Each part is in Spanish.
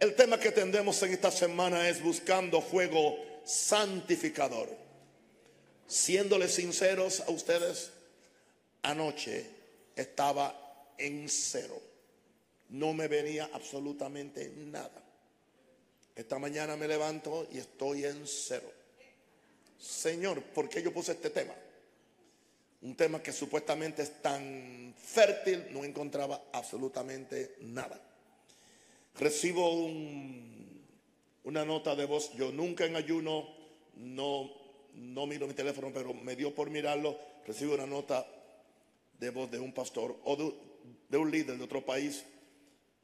El tema que tendremos en esta semana es buscando fuego santificador. Siéndoles sinceros a ustedes, anoche estaba en cero. No me venía absolutamente nada. Esta mañana me levanto y estoy en cero. Señor, ¿por qué yo puse este tema? Un tema que supuestamente es tan fértil, no encontraba absolutamente nada. Recibo una nota de voz, yo nunca en ayuno, no, no miro mi teléfono, pero me dio por mirarlo, recibo una nota de voz de un pastor o de, un líder de otro país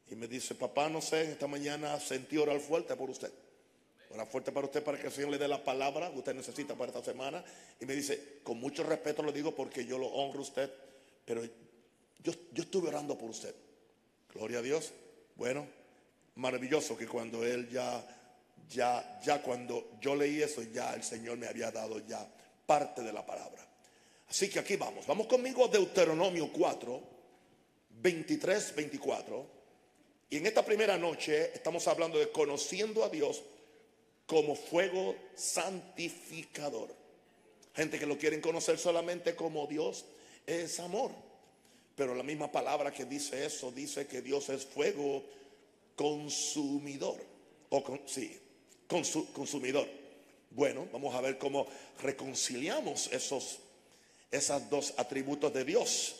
y me dice, papá, no sé, esta mañana sentí orar fuerte por usted. Orar fuerte para usted para que el Señor le dé la palabra que usted necesita para esta semana. Y me dice, con mucho respeto lo digo porque yo lo honro a usted, pero yo, yo estuve orando por usted. Gloria a Dios. Bueno, maravilloso que cuando Él ya, ya, ya cuando yo leí eso, ya el Señor me había dado ya parte de la palabra. Así que aquí vamos. Vamos conmigo a Deuteronomio 4, 23, 24. Y en esta primera noche estamos hablando de conociendo a Dios como fuego santificador. Gente que lo quieren conocer solamente como Dios es amor. Pero la misma palabra que dice eso dice que Dios es fuego consumidor. O con, sí, consumidor. Bueno, vamos a ver cómo reconciliamos esos, dos atributos de Dios.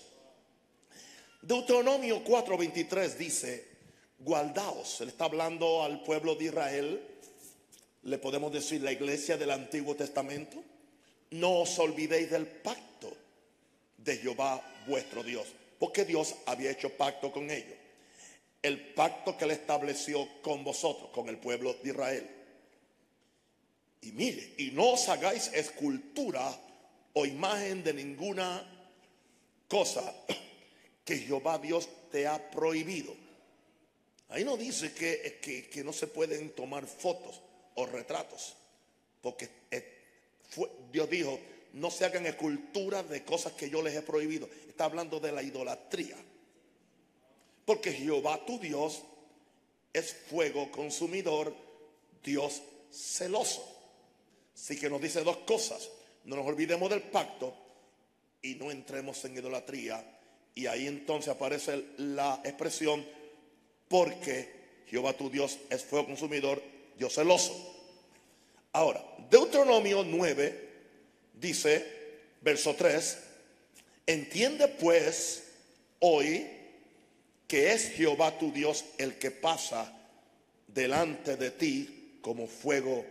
Deuteronomio 4:23 dice, guardaos. Le está hablando al pueblo de Israel, le podemos decir la iglesia del Antiguo Testamento. No os olvidéis del pacto de Jehová vuestro Dios, porque Dios había hecho pacto con ellos. El pacto que le estableció con vosotros, con el pueblo de Israel. Y mire, y no os hagáis escultura o imagen de ninguna cosa que Jehová Dios te ha prohibido Ahí no dice que, que, no se pueden tomar fotos o retratos, porque eh, Dios dijo, no se hagan esculturas de cosas que yo les he prohibido. Está hablando de la idolatría. Porque Jehová tu Dios es fuego consumidor, Dios celoso. Así que nos dice dos cosas. No nos olvidemos del pacto y no entremos en idolatría. Y ahí entonces aparece la expresión porque Jehová tu Dios es fuego consumidor, Dios celoso. Ahora, Deuteronomio 9 dice, verso 3, entiende pues hoy que es Jehová tu Dios el que pasa delante de ti como fuego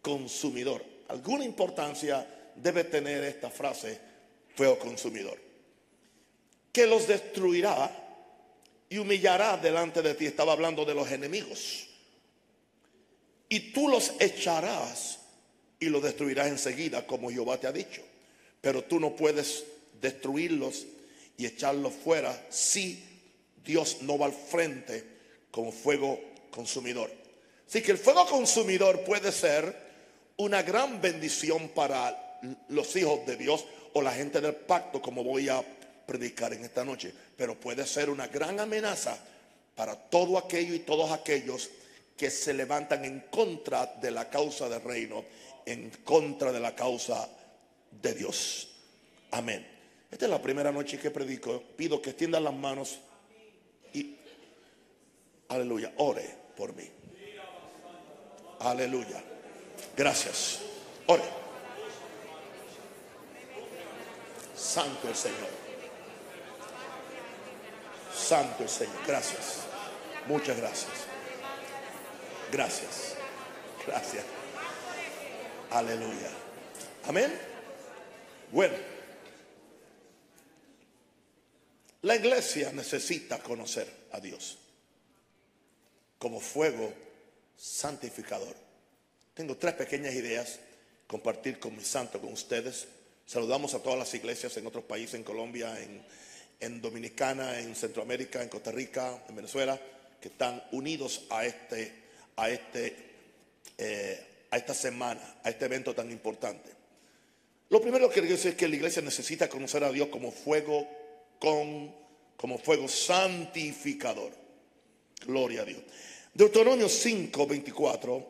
consumidor. Alguna importancia debe tener esta frase, fuego consumidor. Que los destruirá y humillará delante de ti. Estaba hablando de los enemigos. Y tú los echarás y los destruirás enseguida, como Jehová te ha dicho. Pero tú no puedes destruirlos y echarlos fuera si Dios no va al frente como fuego consumidor. Así que el fuego consumidor puede ser una gran bendición para los hijos de Dios o la gente del pacto, como voy a predicar en esta noche, pero puede ser una gran amenaza para todo aquello y todos aquellos que se levantan en contra de la causa del reino, en contra de la causa de Dios. Amén. Esta es la primera noche que predico. Pido que extiendan las manos aleluya, ore por mí. Aleluya. Gracias. Ore. Santo el Señor. Santo el Señor. Gracias. Muchas gracias. Gracias. Gracias. Aleluya. Amén. Bueno. La iglesia necesita conocer a Dios como fuego santificador. Tengo tres pequeñas ideas compartir con mi santo, con ustedes. Saludamos a todas las iglesias en otros países, en Colombia, en en Dominicana, en Centroamérica, en Costa Rica, en Venezuela, que están unidos a este, a este, eh, a esta semana, a este evento tan importante. Lo primero que quiero decir es que la iglesia necesita conocer a Dios como fuego con, como fuego santificador. Gloria a Dios. Deuteronomio 5, 24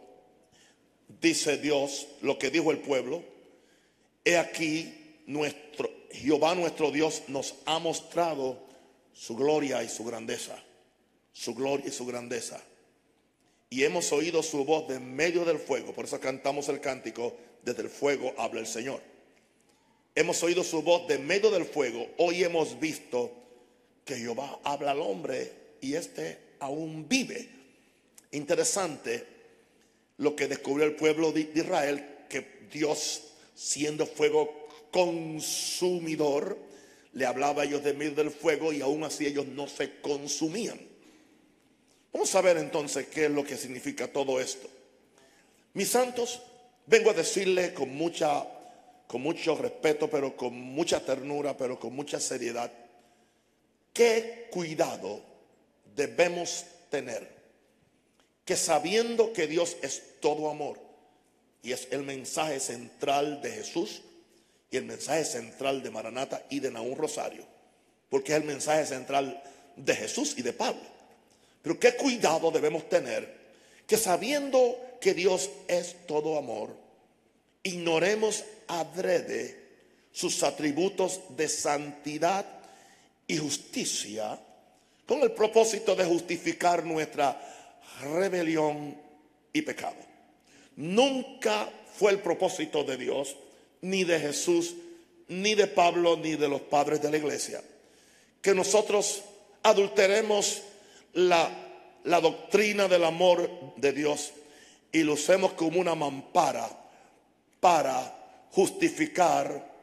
dice Dios lo que dijo el pueblo. He aquí nuestro Jehová nuestro Dios nos ha mostrado su gloria y su grandeza. Su gloria y su grandeza. Y hemos oído su voz de medio del fuego. Por eso cantamos el cántico. Desde el fuego habla el Señor. Hemos oído su voz de medio del fuego. Hoy hemos visto que Jehová habla al hombre y éste aún vive. Interesante lo que descubrió el pueblo de Israel, que Dios, siendo fuego consumidor, le hablaba a ellos de medio del fuego y aún así ellos no se consumían. Vamos a ver entonces qué es lo que significa todo esto. Mis santos, vengo a decirle con mucha con mucho respeto, pero con mucha ternura, pero con mucha seriedad, qué cuidado debemos tener. Que sabiendo que Dios es todo amor y es el mensaje central de Jesús y el mensaje central de Maranata y de Naúm Rosario, porque es el mensaje central de Jesús y de Pablo. Pero qué cuidado debemos tener que sabiendo que Dios es todo amor, ignoremos adrede sus atributos de santidad y justicia con el propósito de justificar nuestra rebelión y pecado. Nunca fue el propósito de Dios, ni de Jesús, ni de Pablo, ni de los padres de la iglesia, que nosotros adulteremos la, doctrina del amor de Dios y lo usemos como una mampara para justificar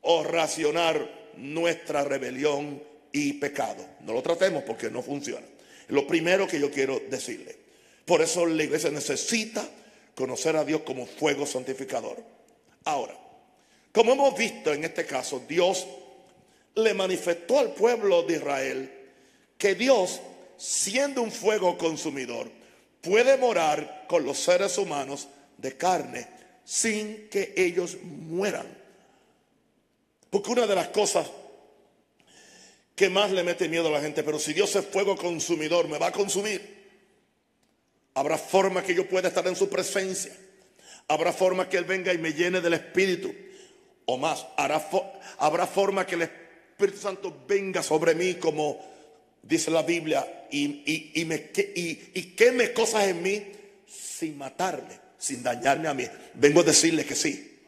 o racionar nuestra rebelión y pecado. No lo tratemos porque no funciona. Lo primero que yo quiero decirle. Por eso la iglesia necesita conocer a Dios como fuego santificador. Ahora, como hemos visto en este caso, Dios le manifestó al pueblo de Israel que Dios, siendo un fuego consumidor, puede morar con los seres humanos de carne sin que ellos mueran. Porque una de las cosas que más le mete miedo a la gente, pero si Dios es fuego consumidor, me va a consumir. Habrá forma que yo pueda estar en su presencia. Habrá forma que Él venga y me llene del Espíritu. O más, habrá forma que el Espíritu Santo venga sobre mí como dice la Biblia y, y, me, y queme cosas en mí sin matarme sin dañarme a mí. Vengo a decirle que sí.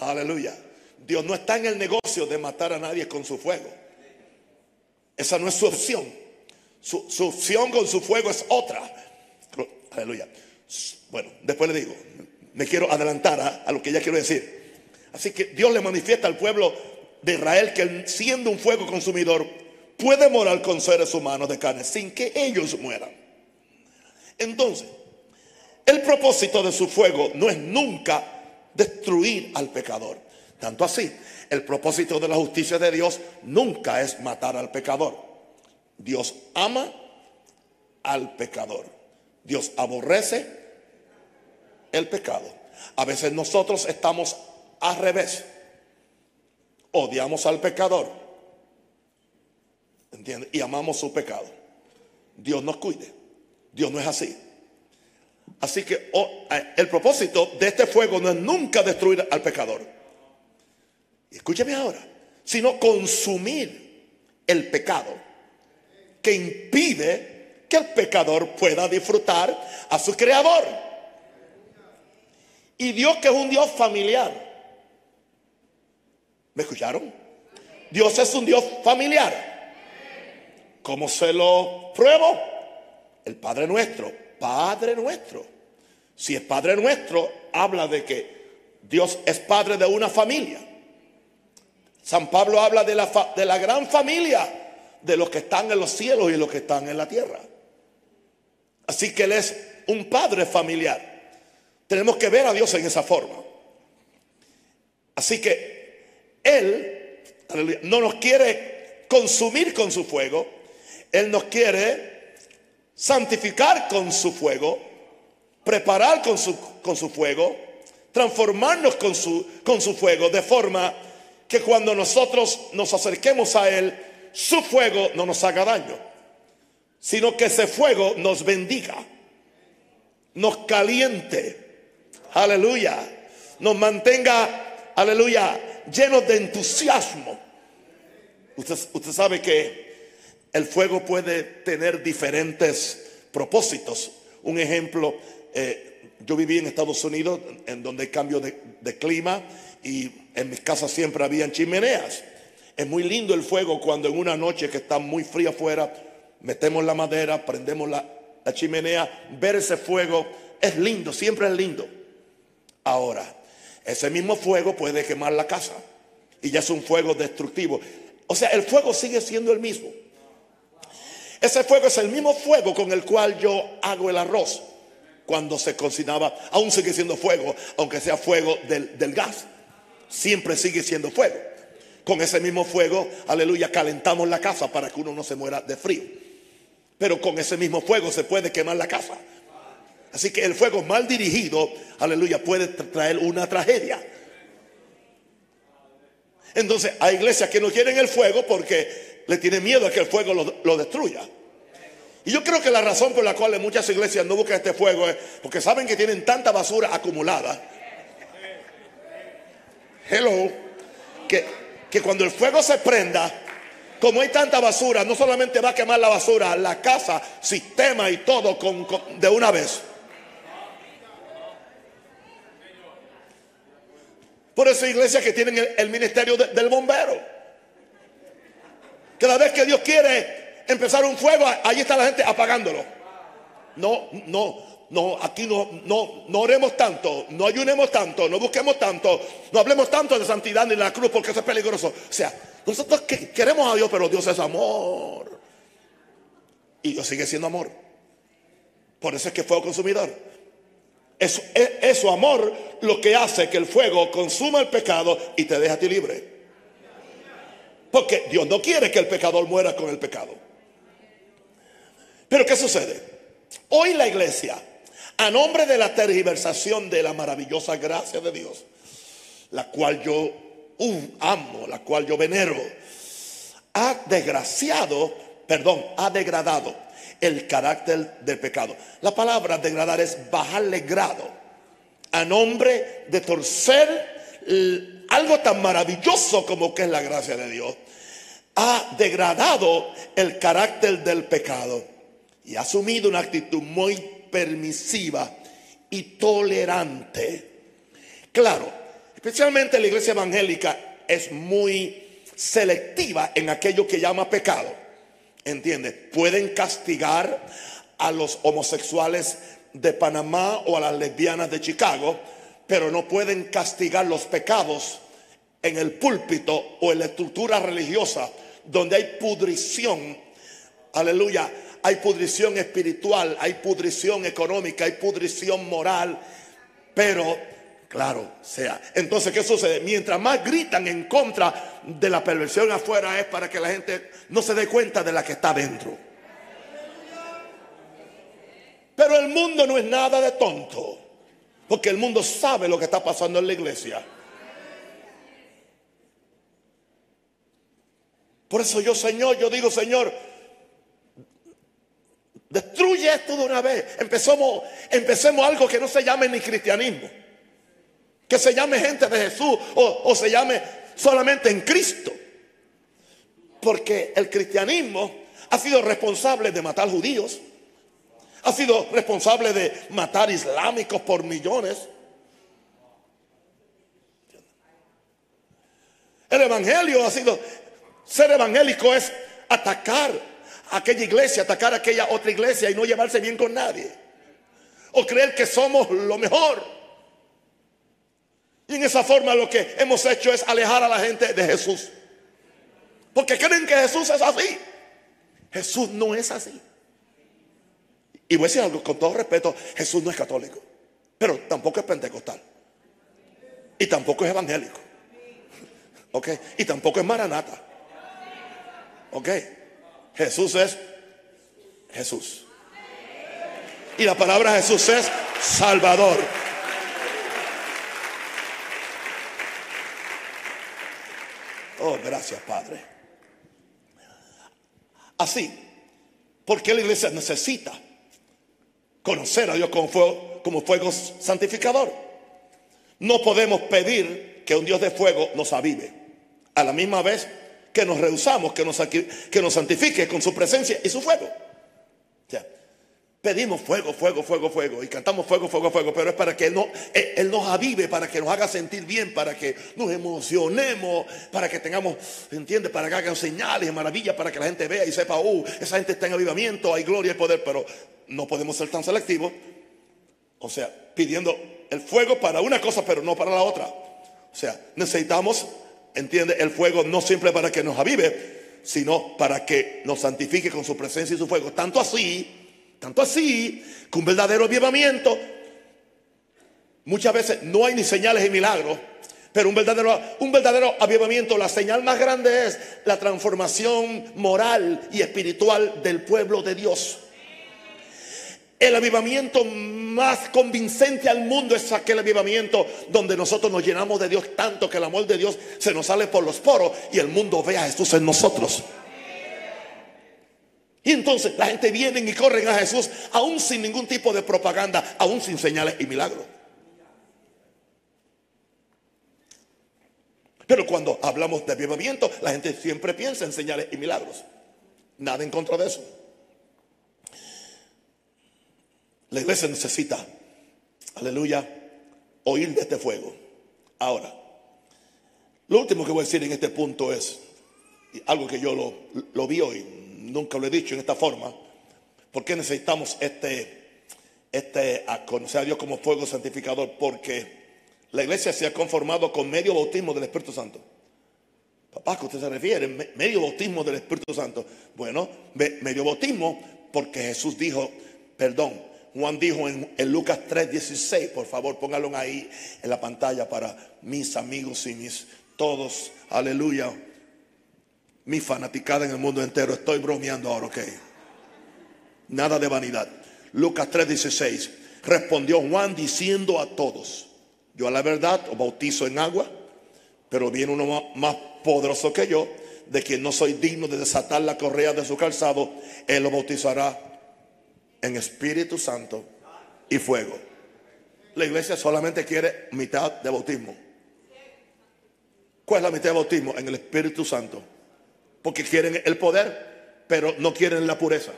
Aleluya. Dios no está en el negocio de matar a nadie con su fuego. Esa no es su opción. Su, opción con su fuego es otra. Aleluya. Bueno, después le digo, me quiero adelantar a, lo que ya quiero decir. Así que Dios le manifiesta al pueblo de Israel que siendo un fuego consumidor puede morar con seres humanos de carne sin que ellos mueran. Entonces, el propósito de su fuego no es nunca destruir al pecador. Tanto así, el propósito de la justicia de Dios nunca es matar al pecador. Dios ama al pecador. Dios aborrece el pecado. A veces nosotros estamos al revés. Odiamos al pecador. Y amamos su pecado. Dios nos cuide. Dios no es así. Así que oh, eh, el propósito de este fuego no es nunca destruir al pecador. Escúcheme ahora, sino consumir el pecado que impide que el pecador pueda disfrutar a su creador. Y Dios que es un Dios familiar. ¿Me escucharon? Dios es un Dios familiar. ¿Cómo se lo pruebo? El Padre nuestro Padre nuestro. Si es Padre nuestro, habla de que Dios es padre de una familia. San Pablo habla de la, de la gran familia de los que están en los cielos y los que están en la tierra. Así que Él es un padre familiar. Tenemos que ver a Dios en esa forma. Así que Él no nos quiere consumir con su fuego. Él nos quiere santificar con su fuego, preparar con su, con su fuego, transformarnos con su, con su fuego, de forma que cuando nosotros nos acerquemos a Él, su fuego no nos haga daño. sino que ese fuego nos bendiga, nos caliente, aleluya, nos mantenga, aleluya, llenos de entusiasmo. Usted, usted sabe que el fuego puede tener diferentes propósitos. Un ejemplo, eh, yo viví en Estados Unidos, en donde hay cambio de, de clima, y en mis casas siempre habían chimeneas. Es muy lindo el fuego cuando en una noche que está muy fría afuera, metemos la madera, prendemos la, la chimenea, ver ese fuego es lindo, siempre es lindo. Ahora, ese mismo fuego puede quemar la casa y ya es un fuego destructivo. O sea, el fuego sigue siendo el mismo. Ese fuego es el mismo fuego con el cual yo hago el arroz cuando se cocinaba. Aún sigue siendo fuego, aunque sea fuego del, del gas. Siempre sigue siendo fuego. Con ese mismo fuego, aleluya, calentamos la casa para que uno no se muera de frío. Pero con ese mismo fuego se puede quemar la casa. Así que el fuego mal dirigido, aleluya, puede traer una tragedia. Entonces hay iglesias que no quieren el fuego porque le tienen miedo a que el fuego lo, destruya. Y yo creo que la razón por la cual muchas iglesias no buscan este fuego es porque saben que tienen tanta basura acumulada. Hello. Que, que cuando el fuego se prenda, como hay tanta basura, no solamente va a quemar la basura, la casa, sistema y todo de una vez. Por eso hay iglesias que tienen el, ministerio de- del bombero. Cada vez que Dios quiere empezar un fuego, ahí está la gente apagándolo. No, no, no, aquí no, no, no oremos tanto, no ayunemos tanto, no busquemos tanto, no hablemos tanto de santidad ni de la cruz porque eso es peligroso. O sea, nosotros que- queremos a Dios, pero Dios es amor. Y Dios sigue siendo amor. Por eso es que fue consumidor. Es su amor lo que hace que el fuego consuma el pecado y te deja a ti libre. Porque Dios no quiere que el pecador muera con el pecado. Pero ¿qué sucede? Hoy la iglesia, a nombre de la tergiversación de la maravillosa gracia de Dios, la cual yo amo, la cual yo venero, ha desgraciado, perdón, ha degradado el carácter del pecado. La palabra degradar es bajarle grado a nombre de torcer algo tan maravilloso como que es la gracia de Dios. Ha degradado el carácter del pecado y ha asumido una actitud muy permisiva y tolerante. Claro, especialmente la iglesia evangélica es muy selectiva en aquello que llama pecado. ¿Entiendes? Pueden castigar a los homosexuales de Panamá o a las lesbianas de Chicago, pero no pueden castigar los pecados en el púlpito o en la estructura religiosa donde hay pudrición. Aleluya. Hay pudrición espiritual, hay pudrición económica, hay pudrición moral, pero claro, sea. Entonces, ¿qué sucede? Mientras más gritan en contra de la perversión afuera es para que la gente no se dé cuenta de la que está dentro. Pero el mundo no es nada de tonto, porque el mundo sabe lo que está pasando en la iglesia. Por eso yo, Señor, yo digo, Señor, destruye esto de una vez. Empezamos, empecemos algo que no se llame ni cristianismo. Que se llame gente de Jesús o, o se llame solamente en Cristo. Porque el cristianismo ha sido responsable de matar judíos. Ha sido responsable de matar islámicos por millones. El evangelio ha sido, ser evangélico es atacar aquella iglesia, atacar a aquella otra iglesia y no llevarse bien con nadie. O creer que somos lo mejor. Y en esa forma lo que hemos hecho es alejar a la gente de Jesús. Porque creen que Jesús es así. Jesús no es así. Y voy a decir algo con todo respeto, Jesús no es católico, pero tampoco es pentecostal. Y tampoco es evangélico. ¿Ok? Y tampoco es maranata. ¿Ok? Jesús es Jesús. Y la palabra Jesús es Salvador. Oh, gracias, Padre. Así, Porque la iglesia necesita conocer a Dios como fuego, como fuego santificador. No podemos pedir que un Dios de fuego nos avive. A la misma vez que nos rehusamos que nos, que nos santifique con su presencia y su fuego. Pedimos fuego, fuego, fuego, fuego. Y cantamos fuego, fuego, fuego. Pero es para que no, él, nos avive, para que nos haga sentir bien, para que nos emocionemos, para que tengamos, ¿entiendes? Para que hagan señales, maravillas, para que la gente vea y sepa, uh, esa gente está en avivamiento, hay gloria y poder. Pero no podemos ser tan selectivos. O sea, pidiendo el fuego para una cosa, pero no para la otra. O sea, necesitamos, ¿entiende? El fuego no siempre para que nos avive, sino para que nos santifique con su presencia y su fuego. Tanto así tanto así que un verdadero avivamiento, muchas veces no hay ni señales y milagros, pero un verdadero, un verdadero avivamiento, la señal más grande es la transformación moral y espiritual del pueblo de Dios. El avivamiento más convincente al mundo es aquel avivamiento donde nosotros nos llenamos de Dios tanto que el amor de Dios se nos sale por los poros y el mundo ve a Jesús en nosotros. Y entonces la gente viene y corren a Jesús aún sin ningún tipo de propaganda, aún sin señales y milagros. Pero cuando hablamos de avivamiento, la gente siempre piensa en señales y milagros. Nada en contra de eso. La iglesia necesita, aleluya, oír de este fuego. Ahora, lo último que voy a decir en este punto es algo que yo lo, vi hoy nunca lo he dicho en esta forma, ¿por qué necesitamos este, este, a conocer a Dios como fuego santificador? Porque la iglesia se ha conformado con medio bautismo del Espíritu Santo. Papá, ¿qué usted se refiere? Medio bautismo del Espíritu Santo. Bueno, medio bautismo porque Jesús dijo, perdón, Juan dijo en, en Lucas 3:16, por favor, póngalo ahí en la pantalla para mis amigos y mis todos, aleluya, mi fanaticada en el mundo entero. Estoy bromeando ahora, ok. Nada de vanidad. Lucas 3:16. Respondió Juan diciendo a todos, yo a la verdad os bautizo en agua, pero viene uno más poderoso que yo, de quien no soy digno de desatar la correa de su calzado, él lo bautizará en Espíritu Santo y fuego. La iglesia solamente quiere mitad de bautismo. ¿Cuál es la mitad de bautismo? En el Espíritu Santo porque quieren el poder, pero no quieren la pureza.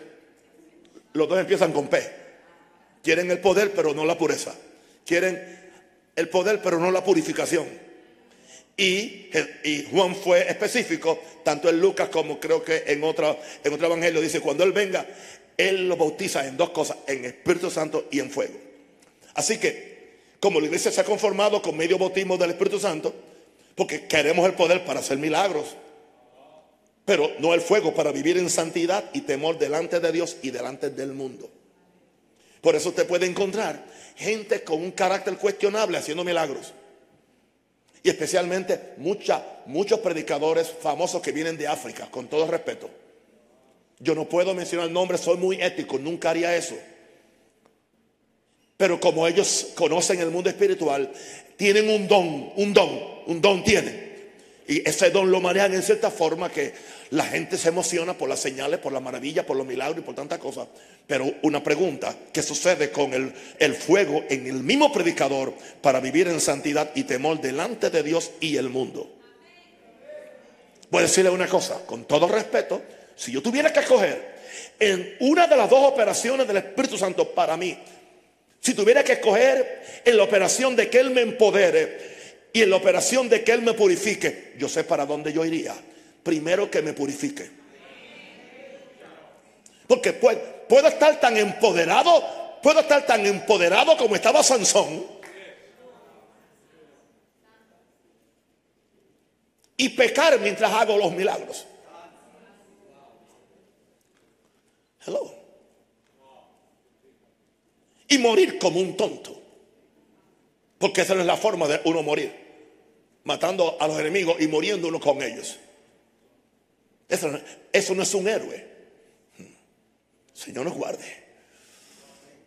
Los dos empiezan con P. Quieren el poder, pero no la pureza. Quieren el poder, pero no la purificación. Y, Juan fue específico, tanto en Lucas como creo que en, otro, en otro evangelio, dice, cuando Él venga, Él lo bautiza en dos cosas, en Espíritu Santo y en fuego. Así que, como la iglesia se ha conformado con medio bautismo del Espíritu Santo, porque queremos el poder para hacer milagros, pero no el fuego para vivir en santidad y temor delante de Dios y delante del mundo. Por eso usted puede encontrar gente con un carácter cuestionable haciendo milagros. Y especialmente muchos predicadores famosos que vienen de África, con todo respeto. Yo no puedo mencionar nombres, soy muy ético, nunca haría eso. Pero como ellos conocen el mundo espiritual, tienen un don, un don, un don tienen. Y ese don lo manejan en cierta forma que la gente se emociona por las señales, por las maravillas, por los milagros y por tantas cosas. Pero una pregunta, ¿qué sucede con el, el fuego en el mismo predicador para vivir en santidad y temor delante de Dios y el mundo? Voy a decirle una cosa, con todo respeto, si yo tuviera que escoger en una de las dos operaciones del Espíritu Santo para mí, si tuviera que escoger en la operación de que Él me empodere, y en la operación de que Él me purifique, yo sé para dónde yo iría. Primero que me purifique. Porque puedo, estar tan empoderado, puedo estar tan empoderado como estaba Sansón. Y pecar mientras hago los milagros. Y morir como un tonto. Porque esa no es la forma de uno morir. Matando a los enemigos y muriendo uno con ellos. Eso, no es un héroe. Señor nos guarde.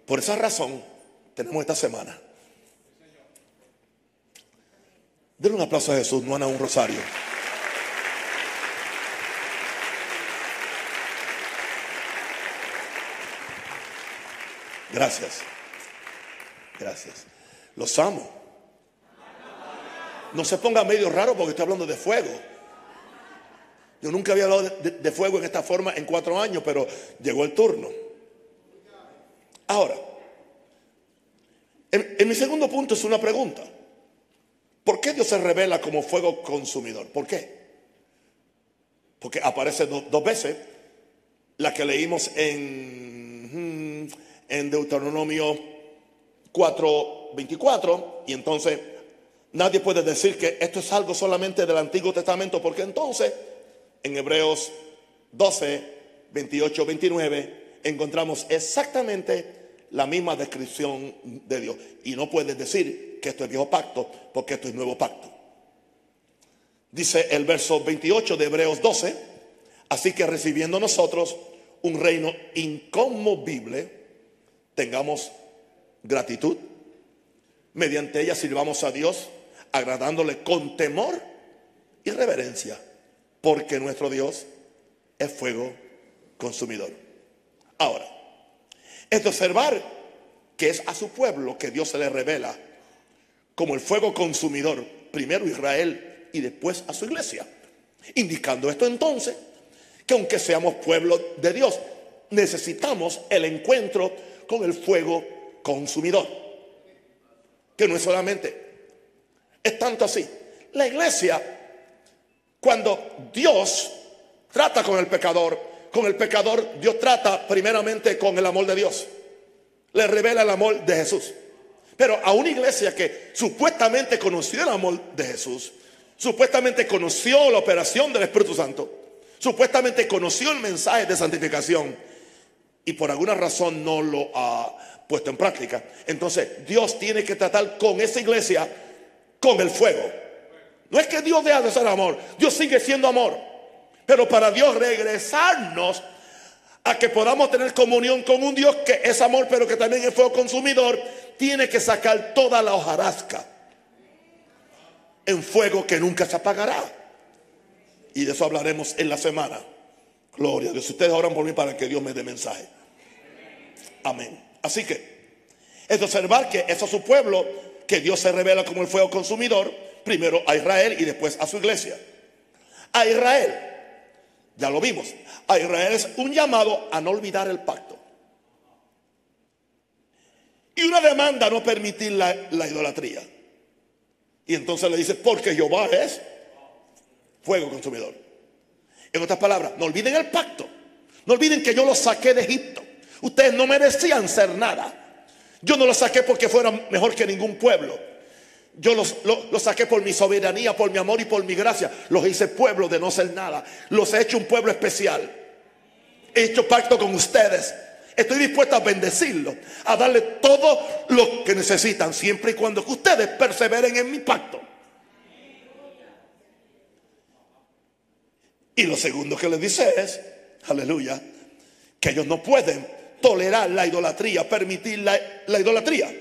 Por esa razón tenemos esta semana. Denle un aplauso a Jesús, no a un rosario. Gracias. Gracias. Los amo. No se ponga medio raro porque estoy hablando de fuego. Yo nunca había hablado de, fuego en esta forma en cuatro años, pero llegó el turno. Ahora, en, mi segundo punto es una pregunta. ¿Por qué Dios se revela como fuego consumidor? ¿Por qué? Porque aparece dos veces, la que leímos en, en Deuteronomio 4.24, y entonces nadie puede decir que esto es algo solamente del Antiguo Testamento, porque entonces en Hebreos 12, 28, 29 encontramos exactamente la misma descripción de Dios. Y no puedes decir que esto es viejo pacto, porque esto es nuevo pacto. Dice el verso 28 de Hebreos 12, así que recibiendo nosotros un reino inconmovible, tengamos gratitud. Mediante ella sirvamos a Dios, agradándole con temor y reverencia, porque nuestro Dios es fuego consumidor. Ahora, es de observar que es a su pueblo que Dios se le revela como el fuego consumidor, primero Israel y después a su iglesia. Indicando esto entonces que aunque seamos pueblo de Dios, necesitamos el encuentro con el fuego consumidor. Que no es solamente, es tanto así. La iglesia, cuando Dios trata con el pecador, con el pecador Dios trata primeramente con el amor de Dios. Le revela el amor de Jesús. Pero a una iglesia que supuestamente conoció el amor de Jesús, supuestamente conoció la operación del Espíritu Santo, supuestamente conoció el mensaje de santificación y por alguna razón no lo ha puesto en práctica. Entonces Dios tiene que tratar con esa iglesia con el fuego. No es que Dios deja de ser amor, Dios sigue siendo amor. Pero para Dios regresarnos a que podamos tener comunión con un Dios que es amor, pero que también es fuego consumidor, tiene que sacar toda la hojarasca en fuego que nunca se apagará. Y de eso hablaremos en la semana. Gloria a Dios. Ustedes oran por mí para que Dios me dé mensaje. Amén. Así que es observar que es a su pueblo que Dios se revela como el fuego consumidor, primero a Israel y después a su iglesia. A Israel, ya lo vimos, a Israel es un llamado a no olvidar el pacto. Y una demanda a no permitir la, la idolatría. Y entonces le dice, porque Jehová es fuego consumidor. En otras palabras, no olviden el pacto. No olviden que yo los saqué de Egipto. Ustedes no merecían ser nada. Yo no los saqué porque fueran mejor que ningún pueblo. Yo los, saqué por mi soberanía, por mi amor y por mi gracia. Los hice pueblo de no ser nada. Los he hecho un pueblo especial. He hecho pacto con ustedes. Estoy dispuesto a bendecirlos, a darle todo lo que necesitan, siempre y cuando ustedes perseveren en mi pacto. Y lo segundo que les dice es, aleluya, que ellos no pueden tolerar la idolatría, permitir la, idolatría.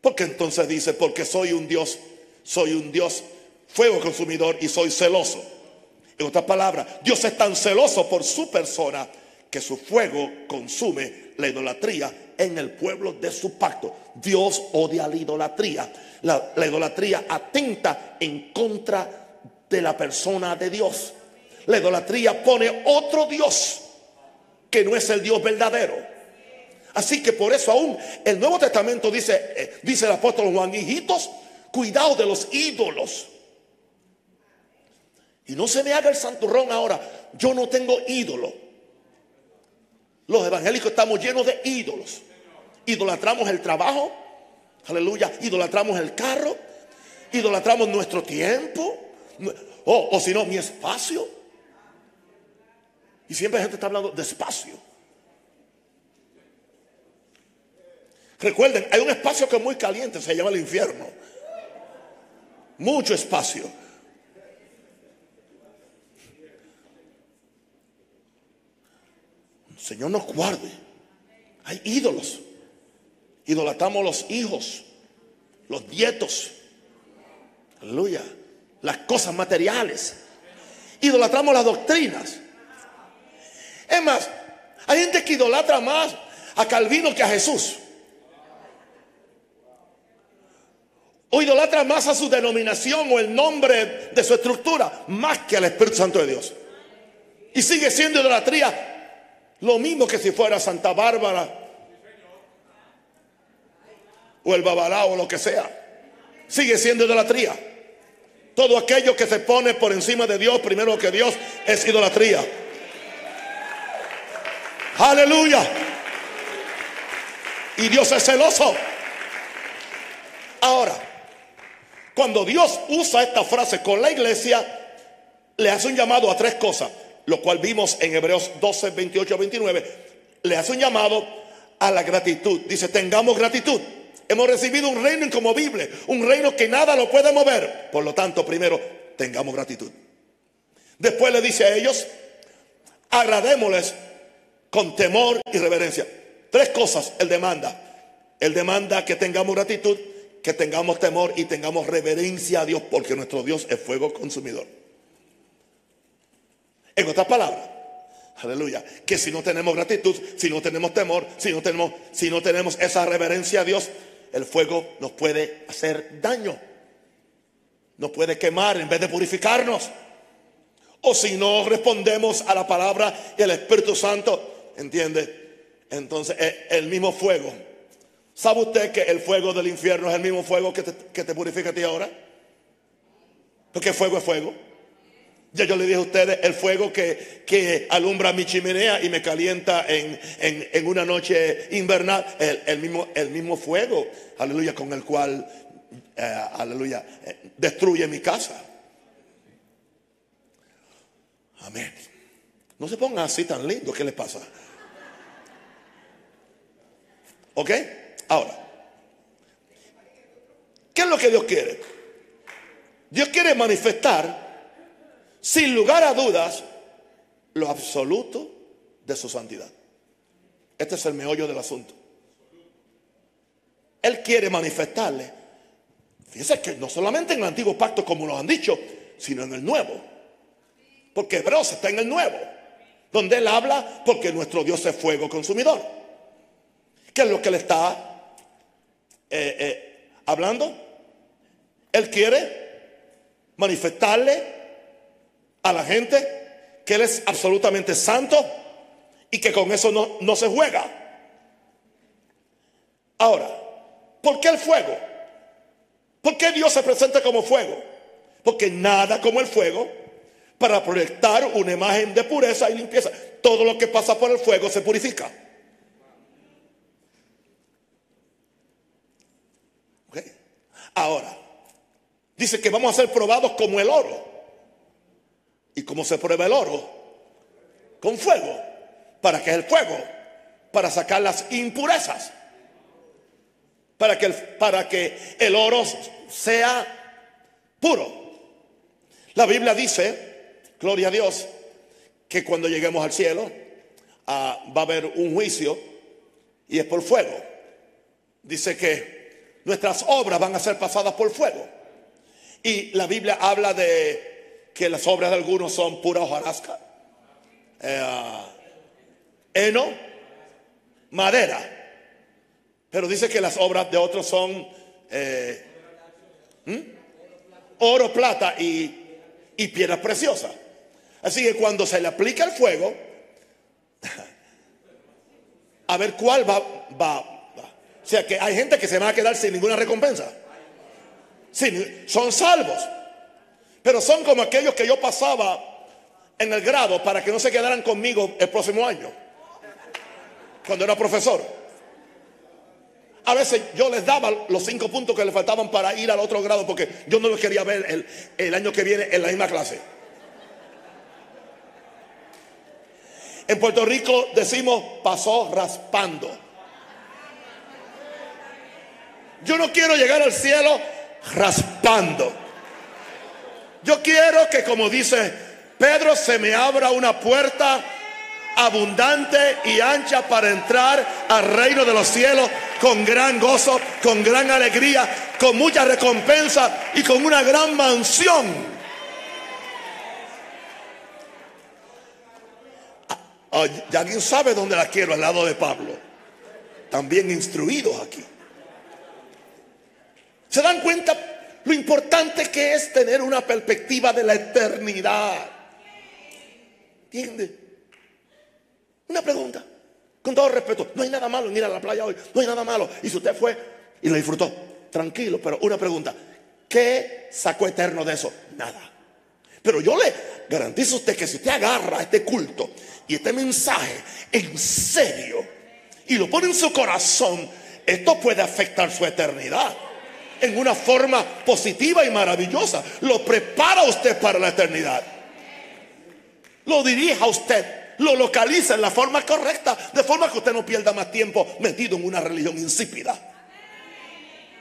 Porque entonces dice, porque soy un Dios, soy un Dios fuego consumidor y soy celoso. En otras palabras, Dios es tan celoso por su persona que su fuego consume la idolatría en el pueblo de su pacto. Dios odia la idolatría. La, la, idolatría atenta en contra de la persona de Dios. La idolatría pone otro Dios que no es el Dios verdadero. Así que por eso aún el Nuevo Testamento dice, eh, dice el apóstol Juan, hijitos, cuidado de los ídolos. Y no se me haga el santurrón ahora, yo no tengo ídolo. Los evangélicos estamos llenos de ídolos. Idolatramos el trabajo, aleluya, idolatramos el carro, idolatramos nuestro tiempo, o, o si no, mi espacio. Y siempre la gente está hablando de espacio. Recuerden, hay un espacio que es muy caliente, se llama el infierno. Mucho espacio. Señor nos guarde. Hay ídolos. Idolatamos los hijos, los nietos. Aleluya. Las cosas materiales. Idolatramos las doctrinas. Es más, hay gente que idolatra más a Calvino que a Jesús. O idolatra más a su denominación o el nombre de su estructura, más que al Espíritu Santo de Dios. Y sigue siendo idolatría lo mismo que si fuera Santa Bárbara o el Babalao o lo que sea. Sigue siendo idolatría. Todo aquello que se pone por encima de Dios, primero que Dios, es idolatría. Aleluya. Y Dios es celoso. Ahora, cuando Dios usa esta frase con la iglesia, le hace un llamado a tres cosas, lo cual vimos en Hebreos 12, 28 29. Le hace un llamado a la gratitud. Dice, tengamos gratitud. Hemos recibido un reino incomovible, un reino que nada lo puede mover. Por lo tanto, primero, tengamos gratitud. Después le dice a ellos, agradémosles con temor y reverencia. Tres cosas él demanda. Él demanda que tengamos gratitud, que tengamos temor y tengamos reverencia a Dios, porque nuestro Dios es fuego consumidor. En otras palabras, aleluya, que si no tenemos gratitud, si no tenemos temor, si no tenemos, si no tenemos esa reverencia a Dios, el fuego nos puede hacer daño. Nos puede quemar en vez de purificarnos. O si no respondemos a la palabra y al Espíritu Santo, ¿entiende? Entonces es el mismo fuego. ¿Sabe usted que el fuego del infierno es el mismo fuego que te, purifica a ti ahora? Porque fuego es fuego. Ya yo le dije a ustedes el fuego que, alumbra mi chimenea y me calienta en, una noche invernal, el, mismo, el mismo fuego, aleluya, con el cual, eh, aleluya, eh, destruye mi casa. Amén. No se pongan así tan lindo, ¿qué les pasa? ¿Ok? Ahora, ¿qué es lo que Dios quiere? Dios quiere manifestar sin lugar a dudas, lo absoluto de su santidad. Este es el meollo del asunto. Él quiere manifestarle. Fíjense que no solamente en el antiguo pacto, como nos han dicho, sino en el nuevo. Porque Hebreos está en el nuevo. Donde él habla porque nuestro Dios es fuego consumidor. ¿Qué es lo que él está eh, eh, hablando? Él quiere manifestarle a la gente que Él es absolutamente santo y que con eso no, no se juega. Ahora, ¿por qué el fuego? ¿Por qué Dios se presenta como fuego? Porque nada como el fuego para proyectar una imagen de pureza y limpieza. Todo lo que pasa por el fuego se purifica. Ahora, dice que vamos a ser probados como el oro. ¿Y cómo se prueba el oro? Con fuego. ¿Para qué el fuego? Para sacar las impurezas. Para que el, para que el oro sea puro. La Biblia dice, gloria a Dios, que cuando lleguemos al cielo ah, va a haber un juicio y es por fuego. Dice que nuestras obras van a ser pasadas por fuego. Y la Biblia habla de que las obras de algunos son pura hojarasca, eh, heno, madera. Pero dice que las obras de otros son eh, oro, plata y, piedras preciosas. Así que cuando se le aplica el fuego, a ver cuál va, va, sea que hay gente que se va a quedar sin ninguna recompensa. son salvos. Pero son como aquellos que yo pasaba en el grado para que no se quedaran conmigo el próximo año, cuando era profesor. A veces yo les daba los cinco puntos que les faltaban para ir al otro grado porque yo no los quería ver el año que viene en la misma clase. En Puerto Rico decimos pasó raspando. Yo no quiero llegar al cielo raspando. Yo quiero que como dice Pedro, se me abra una puerta abundante y ancha para entrar al reino de los cielos con gran gozo, con gran alegría, con mucha recompensa y con una gran mansión. Ah, ya alguien sabe dónde la quiero, al lado de Pablo. también instruidos aquí. ¿Se dan cuenta lo importante que es tener una perspectiva de la eternidad? ¿Entiende? Una pregunta, con todo respeto, no hay nada malo en ir a la playa hoy, no hay nada malo. Y si usted fue y lo disfrutó, tranquilo, pero una pregunta, ¿qué sacó eterno de eso? Nada. Pero yo le garantizo a usted que si usted agarra este culto y este mensaje en serio y lo pone en su corazón, esto puede afectar su eternidad en una forma positiva y maravillosa. Lo prepara usted para la eternidad. Lo dirija usted, lo localiza en la forma correcta, de forma que usted no pierda más tiempo metido en una religión insípida.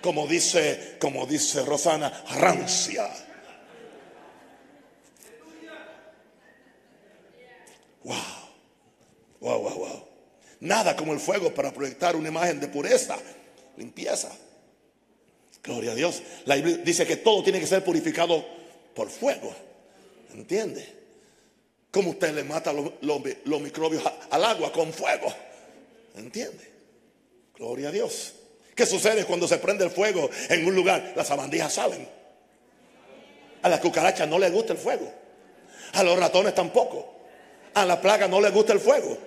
Como dice, como dice Rosana, rancia. Wow. Wow, wow, wow. Nada como el fuego para proyectar una imagen de pureza, limpieza. Gloria a Dios. La Biblia dice que todo tiene que ser purificado por fuego. ¿Entiende? ¿Cómo usted le mata los, microbios al agua con fuego? ¿Entiende? Gloria a Dios. ¿Qué sucede cuando se prende el fuego en un lugar? Las sabandijas salen. A las cucarachas no les gusta el fuego. A los ratones tampoco. A la plaga no le gusta el fuego.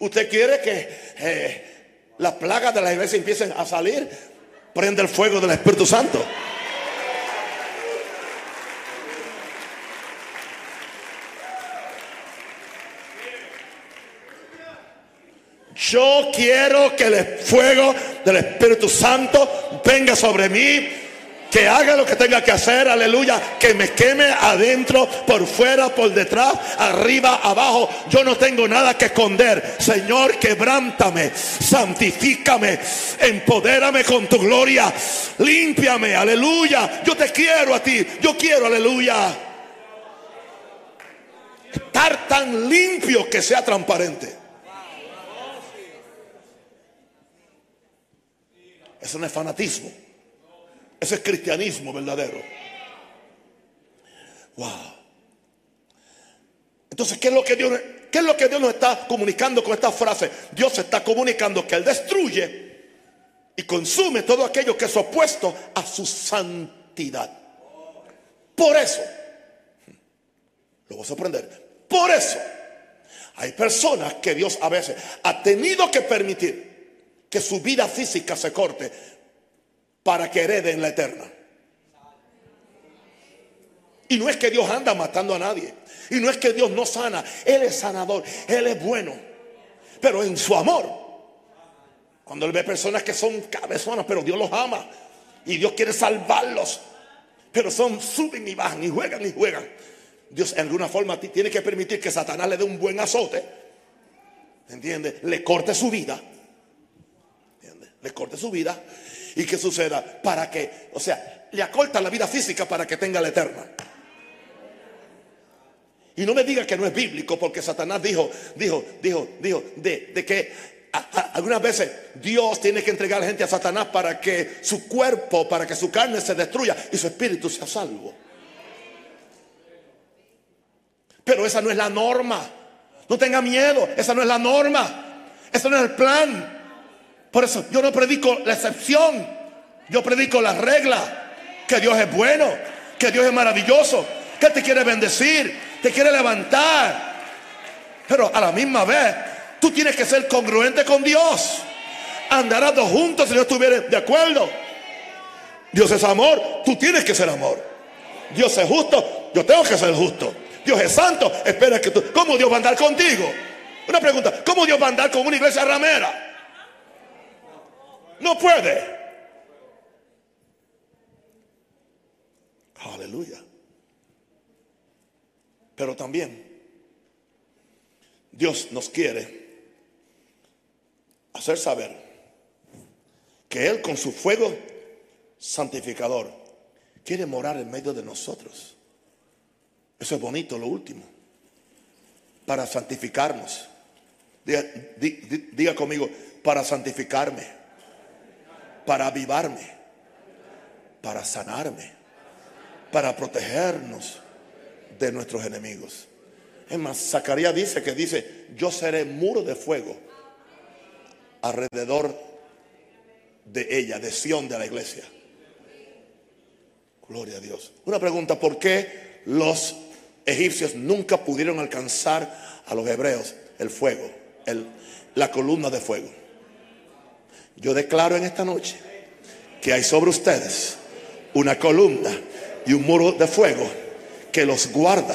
Usted quiere que eh, las plagas de la iglesia empiecen a salir. Prende el fuego del Espíritu Santo. Yo quiero que el fuego del Espíritu Santo venga sobre mí que haga lo que tenga que hacer, aleluya, que me queme adentro, por fuera, por detrás, arriba, abajo. Yo no tengo nada que esconder. Señor, quebrántame, santifícame, empodérame con tu gloria, límpiame, aleluya. Yo te quiero a ti, yo quiero, aleluya. Estar tan limpio que sea transparente. Eso no es fanatismo. Ese es cristianismo verdadero. Wow. Entonces, ¿qué es lo que Dios, qué es lo que Dios nos está comunicando con esta frase? Dios está comunicando que Él destruye y consume todo aquello que es opuesto a su santidad. Por eso, lo voy a sorprender, por eso hay personas que Dios a veces ha tenido que permitir que su vida física se corte para que hereden la eterna. Y no es que Dios anda matando a nadie. Y no es que Dios no sana. Él es sanador. Él es bueno. Pero en su amor. Cuando Él ve personas que son cabezonas, pero Dios los ama. Y Dios quiere salvarlos. Pero son, suben y bajan y juegan y juegan. Dios en alguna forma tiene que permitir que Satanás le dé un buen azote. ¿Entiende? Le corte su vida. ¿Entiende? Le corte su vida ¿Y qué suceda? Para que, o sea, le acorta la vida física para que tenga la eterna. Y no me diga que no es bíblico, porque Satanás dijo, dijo, dijo, dijo, de, que algunas veces Dios tiene que entregar gente a Satanás para que su cuerpo, para que su carne se destruya y su espíritu sea salvo. Pero esa no es la norma. No tenga miedo, esa no es la norma. Ese no es el plan. Por eso yo no predico la excepción, yo predico la regla, que Dios es bueno, que Dios es maravilloso, que te quiere bendecir, te quiere levantar. Pero a la misma vez, tú tienes que ser congruente con Dios. Andarás dos juntos si no estuvieras de acuerdo. Dios es amor, tú tienes que ser amor. Dios es justo, yo tengo que ser justo. Dios es santo, espera que tú. ¿Cómo Dios va a andar contigo? Una pregunta, ¿cómo Dios va a andar con una iglesia ramera? No puede. Aleluya. Pero también Dios nos quiere hacer saber que Él con su fuego santificador quiere morar en medio de nosotros. Eso es bonito, lo último. Para santificarnos. Diga, conmigo, para santificarme para avivarme, para sanarme, para protegernos de nuestros enemigos. Es más, Zacarías dice que dice, yo seré muro de fuego alrededor de ella, de Sión, de la iglesia. Gloria a Dios. Una pregunta, ¿por qué los egipcios nunca pudieron alcanzar a los hebreos el fuego, la columna de fuego? Yo declaro en esta noche que hay sobre ustedes una columna y un muro de fuego que los guarda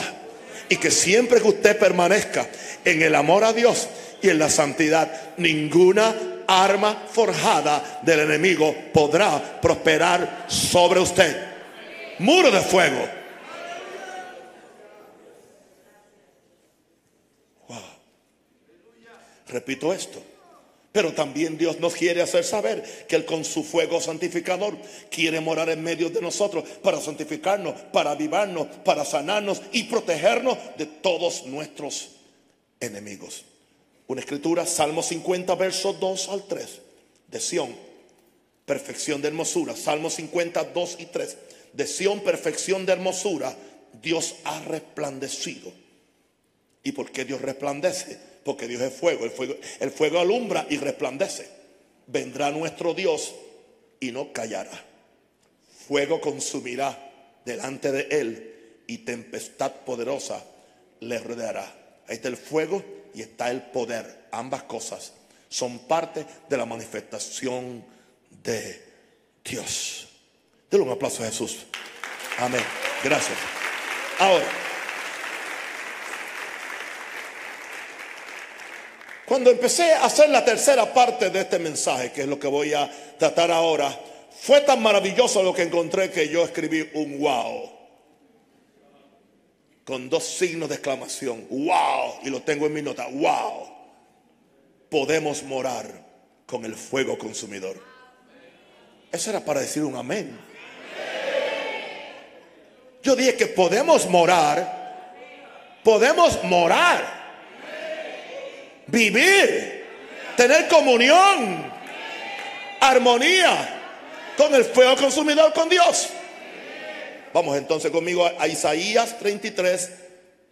y que siempre que usted permanezca en el amor a Dios y en la santidad, ninguna arma forjada del enemigo podrá prosperar sobre usted. Muro de fuego. Wow. Repito esto. Pero también Dios nos quiere hacer saber que Él con su fuego santificador quiere morar en medio de nosotros para santificarnos, para avivarnos, para sanarnos y protegernos de todos nuestros enemigos. Una escritura, Salmo 50, versos 2 al 3, de Sión, perfección de hermosura. Salmo 50, 2 y 3, de Sión, perfección de hermosura, Dios ha resplandecido. ¿Y por qué Dios resplandece? porque Dios es fuego. El fuego, el fuego alumbra y resplandece. Vendrá nuestro Dios y no callará. Fuego consumirá delante de él y tempestad poderosa le rodeará. Ahí está el fuego y está el poder. Ambas cosas son parte de la manifestación de Dios. Denle un aplauso a Jesús. Amén. Gracias. Ahora. Cuando empecé a hacer la tercera parte de este mensaje, que es lo que voy a tratar ahora, fue tan maravilloso lo que encontré que yo escribí un wow. Con dos signos de exclamación. Wow. Y lo tengo en mi nota. Wow. Podemos morar con el fuego consumidor. Eso era para decir un amén. Yo dije que podemos morar. Podemos morar vivir, tener comunión, armonía con el fuego consumidor con Dios. Vamos entonces conmigo a Isaías 33,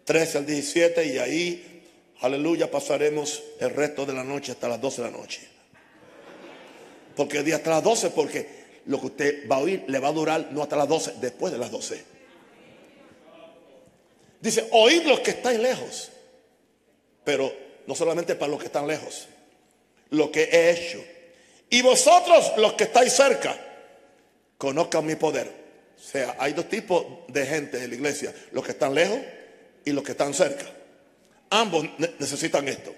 13 al 17 y ahí, aleluya, pasaremos el resto de la noche hasta las 12 de la noche. Porque día hasta las 12, porque lo que usted va a oír le va a durar no hasta las 12, después de las 12. Dice, oíd los que estáis lejos, pero no solamente para los que están lejos, lo que he hecho. Y vosotros los que estáis cerca, conozcan mi poder. O sea, hay dos tipos de gente en la iglesia, los que están lejos y los que están cerca. Ambos necesitan esto.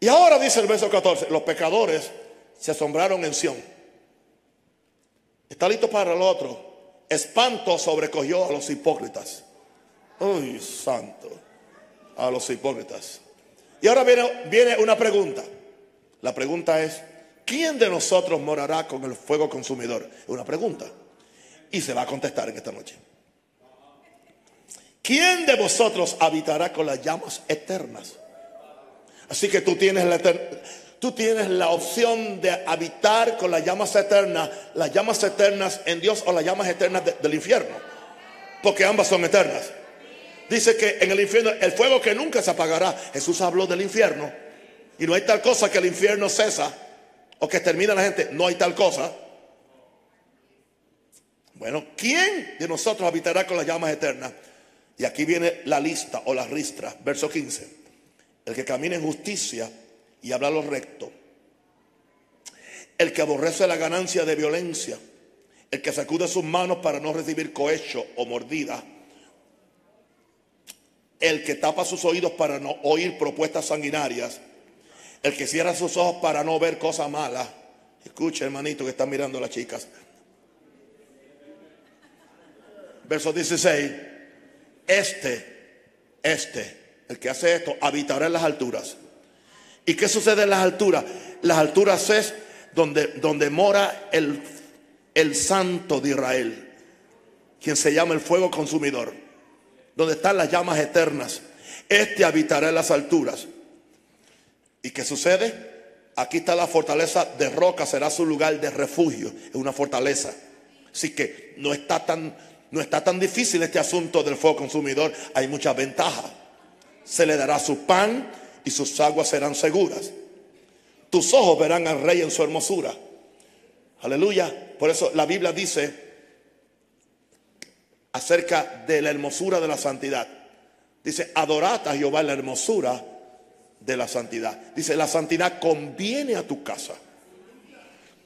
Y ahora dice el verso 14, los pecadores se asombraron en Sión. Está listo para el otro. Espanto sobrecogió a los hipócritas. Uy, santo. A los hipócritas. Y ahora viene, una pregunta. La pregunta es, ¿quién de nosotros morará con el fuego consumidor? Una pregunta. Y se va a contestar en esta noche. ¿Quién de vosotros habitará con las llamas eternas? Así que tú tienes la opción de habitar con las llamas eternas, las llamas eternas en Dios o las llamas eternas del infierno. Porque ambas son eternas. Dice que en el infierno, el fuego que nunca se apagará. Jesús habló del infierno. Y no hay tal cosa que el infierno cesa o que termina la gente. No hay tal cosa. Bueno, ¿quién de nosotros habitará con las llamas eternas? Y aquí viene la lista o la ristra, verso 15. El que camina en justicia y habla lo recto. El que aborrece la ganancia de violencia. El que sacude sus manos para no recibir cohecho o mordida el que tapa sus oídos para no oír propuestas sanguinarias, el que cierra sus ojos para no ver cosas malas. Escucha, hermanito, que están mirando las chicas. Verso 16. Este, este, el que hace esto, habitará en las alturas. ¿Y qué sucede en las alturas? Las alturas es donde, donde mora el, el santo de Israel, quien se llama el fuego consumidor donde están las llamas eternas. Este habitará en las alturas. ¿Y qué sucede? Aquí está la fortaleza de roca, será su lugar de refugio. Es una fortaleza. Así que no está tan, no está tan difícil este asunto del fuego consumidor. Hay muchas ventajas. Se le dará su pan y sus aguas serán seguras. Tus ojos verán al rey en su hermosura. Aleluya. Por eso la Biblia dice acerca de la hermosura de la santidad. Dice, adorad a Jehová la hermosura de la santidad. Dice, la santidad conviene a tu casa.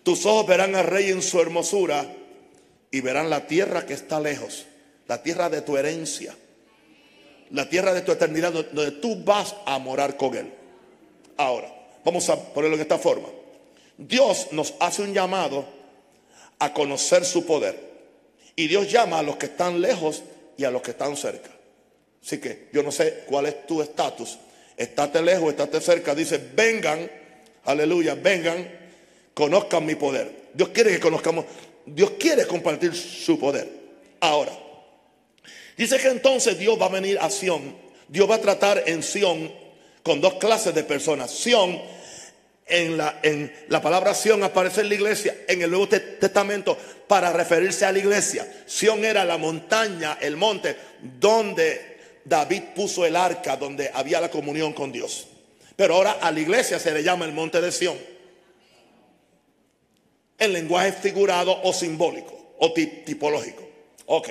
Tus ojos verán al rey en su hermosura y verán la tierra que está lejos, la tierra de tu herencia, la tierra de tu eternidad, donde tú vas a morar con él. Ahora, vamos a ponerlo de esta forma. Dios nos hace un llamado a conocer su poder. Y Dios llama a los que están lejos y a los que están cerca. Así que yo no sé cuál es tu estatus. Estate lejos, estate cerca. Dice, vengan, aleluya, vengan, conozcan mi poder. Dios quiere que conozcamos, Dios quiere compartir su poder. Ahora, dice que entonces Dios va a venir a Sión. Dios va a tratar en Sión con dos clases de personas. Sión en la, en la palabra Sión aparece en la iglesia, en el Nuevo Testamento, para referirse a la iglesia. Sión era la montaña, el monte, donde David puso el arca, donde había la comunión con Dios. Pero ahora a la iglesia se le llama el monte de Sión. En lenguaje figurado o simbólico o tipológico. Ok.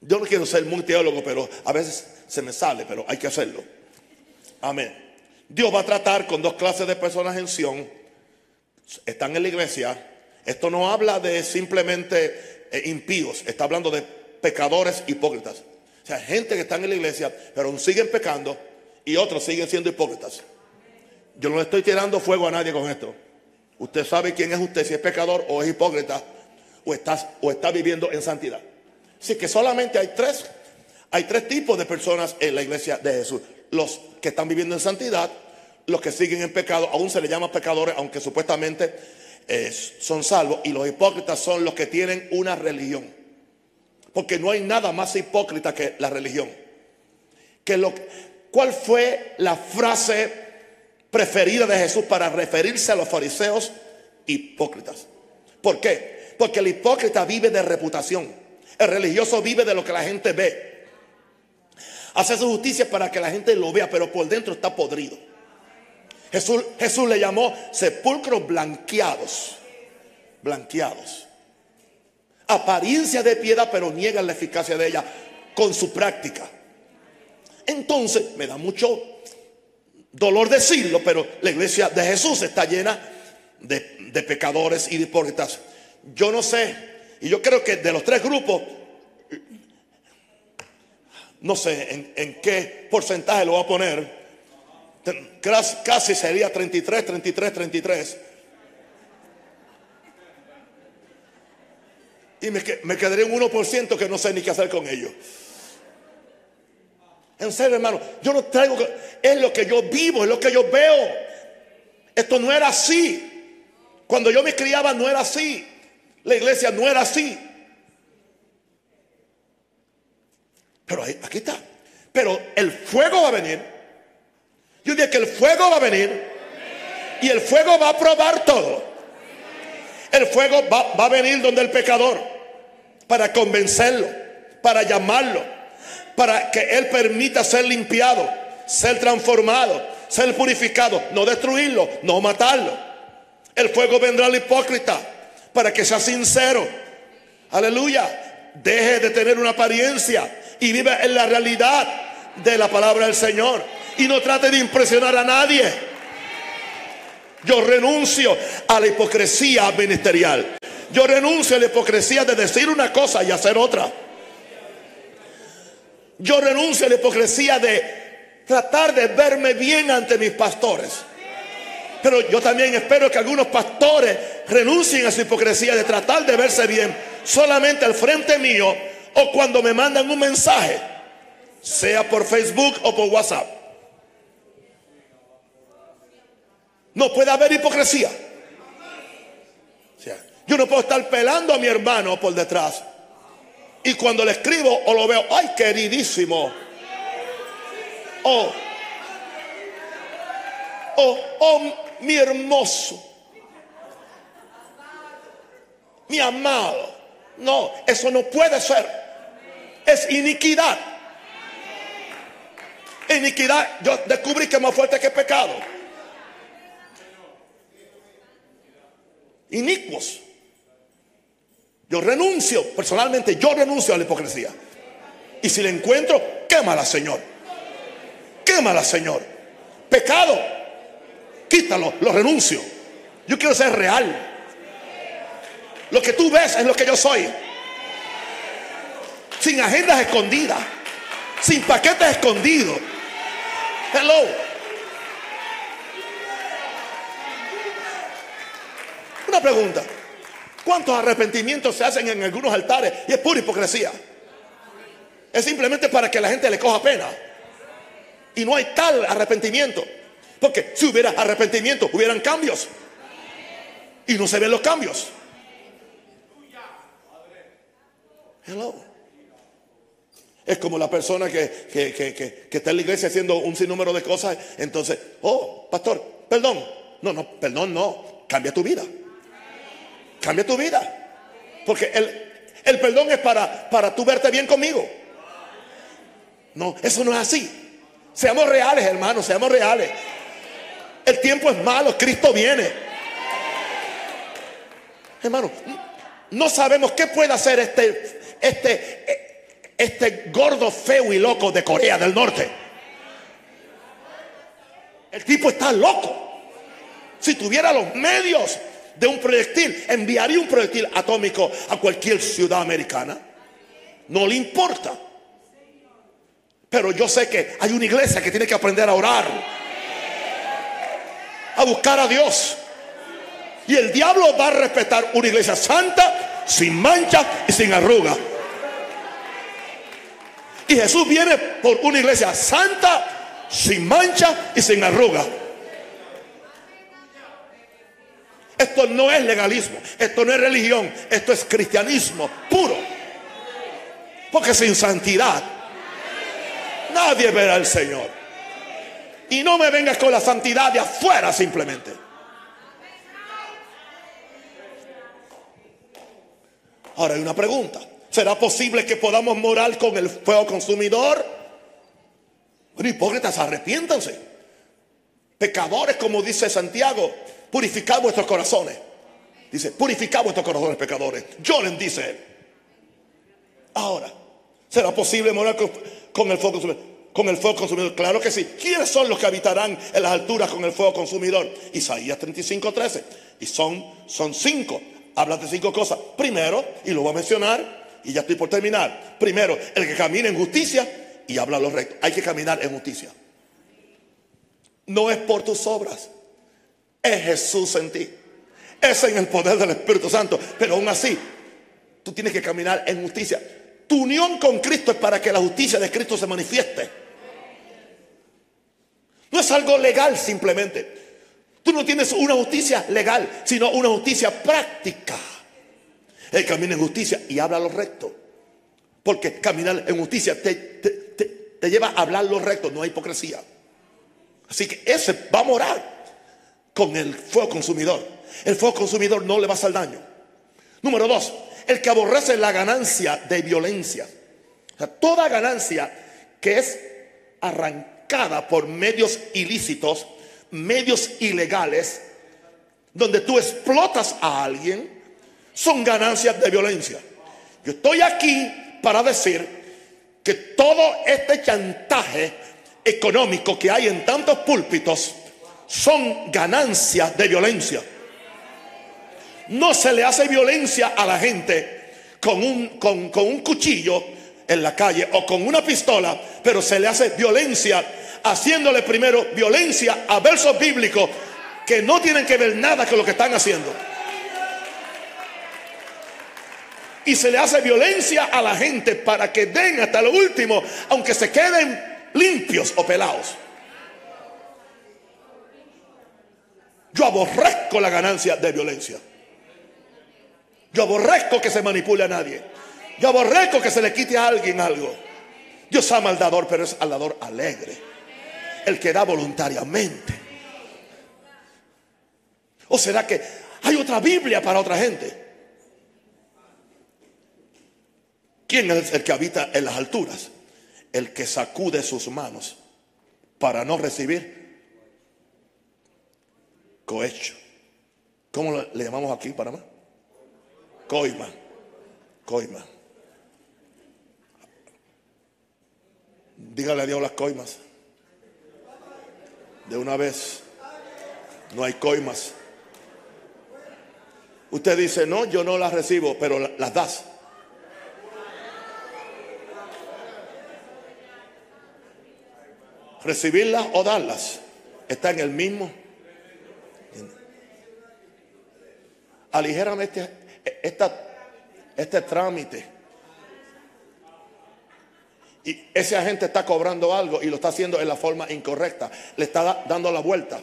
Yo no quiero ser muy teólogo, pero a veces se me sale, pero hay que hacerlo. Amén. Dios va a tratar con dos clases de personas en Sion. Están en la iglesia. Esto no habla de simplemente eh, impíos. Está hablando de pecadores hipócritas. O sea, gente que están en la iglesia, pero siguen pecando y otros siguen siendo hipócritas. Yo no estoy tirando fuego a nadie con esto. Usted sabe quién es usted, si es pecador o es hipócrita o está, o está viviendo en santidad. Así que solamente hay tres, hay tres tipos de personas en la iglesia de Jesús los que están viviendo en santidad, los que siguen en pecado, aún se les llama pecadores, aunque supuestamente eh, son salvos, y los hipócritas son los que tienen una religión. Porque no hay nada más hipócrita que la religión. ¿Cuál fue la frase preferida de Jesús para referirse a los fariseos hipócritas? ¿Por qué? Porque el hipócrita vive de reputación. El religioso vive de lo que la gente ve. Hace su justicia para que la gente lo vea, pero por dentro está podrido. Jesús, Jesús le llamó sepulcros blanqueados. Blanqueados. Apariencia de piedad, pero niegan la eficacia de ella con su práctica. Entonces, me da mucho dolor decirlo, pero la iglesia de Jesús está llena de, de pecadores y de hipócritas. Yo no sé, y yo creo que de los tres grupos, no sé en, qué porcentaje lo voy a poner. Casi sería 33, 33, 33. Y me, me quedaría un 1% que no sé ni qué hacer con ellos. En serio, hermano, yo no traigo, es lo que yo vivo, es lo que yo veo. Esto no era así. Cuando yo me criaba no era así. La iglesia no era así. Pero aquí está. Pero el fuego va a venir. Yo dije que el fuego va a venir. Y el fuego va a probar todo. El fuego va, va a venir donde el pecador. Para convencerlo. Para llamarlo. Para que él permita ser limpiado. Ser transformado. Ser purificado. No destruirlo. No matarlo. El fuego vendrá al hipócrita. Para que sea sincero. Aleluya. Deje de tener una apariencia y vive en la realidad de la palabra del Señor. Y no trate de impresionar a nadie. Yo renuncio a la hipocresía ministerial. Yo renuncio a la hipocresía de decir una cosa y hacer otra. Yo renuncio a la hipocresía de tratar de verme bien ante mis pastores. Pero yo también espero que algunos pastores renuncien a su hipocresía de tratar de verse bien solamente al frente mío o cuando me mandan un mensaje, sea por Facebook o por WhatsApp. No puede haber hipocresía. yo no puedo estar pelando a mi hermano por detrás. Y cuando le escribo o lo veo, ay, queridísimo. Oh, oh, oh, mi hermoso. Mi amado. No, eso no puede ser es iniquidad. Iniquidad, yo descubrí que es más fuerte que pecado. inicuos. Yo renuncio, personalmente yo renuncio a la hipocresía. Y si la encuentro, quémala, Señor. Quémala, Señor. Pecado, quítalo, lo renuncio. Yo quiero ser real. Lo que tú ves es lo que yo soy. Sin agendas escondidas. Sin paquetes escondidos. Hello. Una pregunta. ¿Cuántos arrepentimientos se hacen en algunos altares? Y es pura hipocresía. Es simplemente para que la gente le coja pena. Y no hay tal arrepentimiento. Porque si hubiera arrepentimiento, hubieran cambios. Y no se ven los cambios. Hello. Es como la persona que, que, está en la iglesia haciendo un sinnúmero de cosas. Entonces, oh, pastor, perdón. No, no, perdón, no. Cambia tu vida. Cambia tu vida. Porque el, el perdón es para, para tú verte bien conmigo. No, eso no es así. Seamos reales, hermanos, seamos reales. El tiempo es malo, Cristo viene. Hermano, no sabemos qué puede hacer este, este, este gordo feo y loco de Corea del Norte. El tipo está loco. Si tuviera los medios de un proyectil, enviaría un proyectil atómico a cualquier ciudad americana. No le importa. Pero yo sé que hay una iglesia que tiene que aprender a orar, a buscar a Dios. Y el diablo va a respetar una iglesia santa, sin mancha y sin arruga. Y Jesús viene por una iglesia santa, sin mancha y sin arruga. Esto no es legalismo, esto no es religión, esto es cristianismo puro. Porque sin santidad nadie verá al Señor. Y no me vengas con la santidad de afuera simplemente. Ahora hay una pregunta. ¿Será posible que podamos morar con el fuego consumidor? Bueno, hipócritas, arrepiéntanse. Pecadores, como dice Santiago, purificad vuestros corazones. Dice, purificad vuestros corazones pecadores. Lloren, dice él. Ahora, ¿será posible morar con, el fuego consumidor? Con el fuego consumidor, claro que sí. ¿Quiénes son los que habitarán en las alturas con el fuego consumidor? Isaías 35, 13. Y son, son cinco. Habla de cinco cosas. Primero, y lo voy a mencionar, y ya estoy por terminar. Primero, el que camina en justicia y habla lo recto. Hay que caminar en justicia. No es por tus obras es Jesús en ti. Es en el poder del Espíritu Santo. Pero aún así, tú tienes que caminar en justicia. Tu unión con Cristo es para que la justicia de Cristo se manifieste. No es algo legal simplemente. Tú no tienes una justicia legal, sino una justicia práctica. Él camina en justicia y habla lo recto. Porque caminar en justicia te, te lleva a hablar lo recto, no hay hipocresía. Así que ese va a morar con el fuego consumidor. El fuego consumidor no le va a hacer daño. Número dos, el que aborrece la ganancia de violencia. O sea, toda ganancia que es arrancada por medios ilícitos, medios ilegales, donde tú explotas a alguien, son ganancias de violencia. Yo estoy aquí para decir que todo este chantaje económico que hay en tantos púlpitos son ganancias de violencia. No se le hace violencia a la gente con un, con, un cuchillo en la calle o con una pistola, pero se le hace violencia haciéndole primero violencia a versos bíblicos que no tienen que ver nada con lo que están haciendo. Y se le hace violencia a la gente para que den hasta lo último, aunque se queden limpios o pelados. Yo aborrezco la ganancia de violencia. Yo aborrezco que se manipule a nadie. Yo aborrezco que se le quite a alguien algo. Dios ama al dador, pero es al dador alegre. El que da voluntariamente. ¿O será que hay otra Biblia para otra gente? ¿Quién es el que habita en las alturas? El que sacude sus manos para no recibir cohecho, ¿Cómo le, llamamos aquí en Panamá? Coima. Coima. Dígale a Dios las coimas. De una vez. No hay coimas. Usted dice, no, yo no las recibo, pero la- las das. Recibirlas o darlas está en el mismo. Aligérame este, este trámite. Y ese agente está cobrando algo y lo está haciendo en la forma incorrecta. Le está da- dando la vuelta.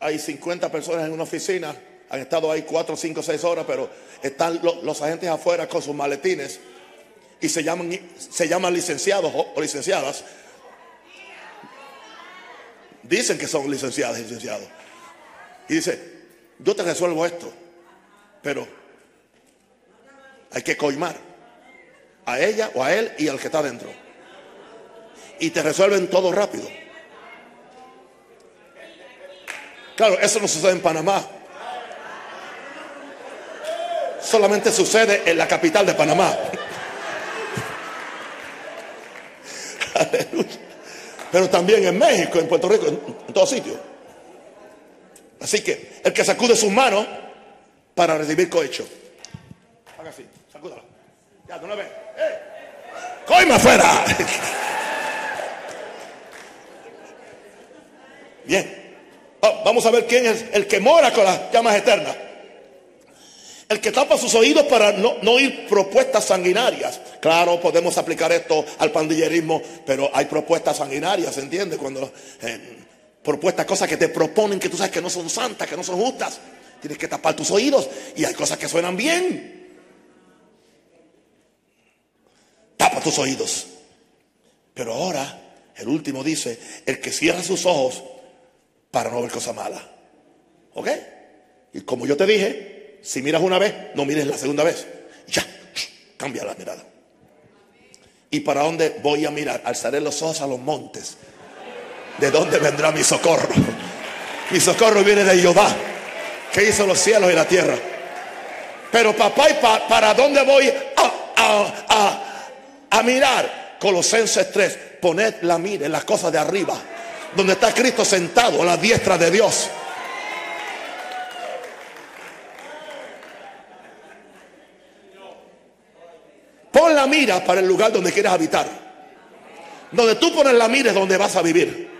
Hay 50 personas en una oficina. Han estado ahí 4, 5, 6 horas, pero están lo- los agentes afuera con sus maletines y se llaman, se llaman licenciados o, licenciadas. Dicen que son licenciadas y licenciados. Y dice, yo te resuelvo esto, pero hay que coimar a ella o a él y al que está dentro. Y te resuelven todo rápido. Claro, eso no sucede en Panamá. Solamente sucede en la capital de Panamá. Pero también en México, en Puerto Rico, en, todos sitios. Así que el que sacude sus manos para recibir cohecho. Haga así, sacúdala. Ya, de una vez. ¡Eh! ¡Coima afuera! Bien. Va- Vamos a ver quién es el que mora con las llamas eternas. El que tapa sus oídos para no, no oír propuestas sanguinarias. Claro, podemos aplicar esto al pandillerismo, pero hay propuestas sanguinarias, ¿entiendes? Cuando eh, propuestas, cosas que te proponen que tú sabes que no son santas, que no son justas. Tienes que tapar tus oídos y hay cosas que suenan bien. Tapa tus oídos. Pero ahora, el último dice, el que cierra sus ojos para no ver cosas malas. ¿Ok? Y como yo te dije, si miras una vez, no mires la segunda vez. Ya, cambia la mirada. ¿Y para dónde voy a mirar? Alzaré los ojos a los montes. ¿De dónde vendrá mi socorro? Mi socorro viene de Jehová, que hizo los cielos y la tierra. Pero papá, ¿y pa- para dónde voy a, a- a- a mirar? Colosenses 3, poned la mira en las cosas de arriba, donde está Cristo sentado a la diestra de Dios. La mira para el lugar donde quieres habitar. Donde tú pones la mira es donde vas a vivir.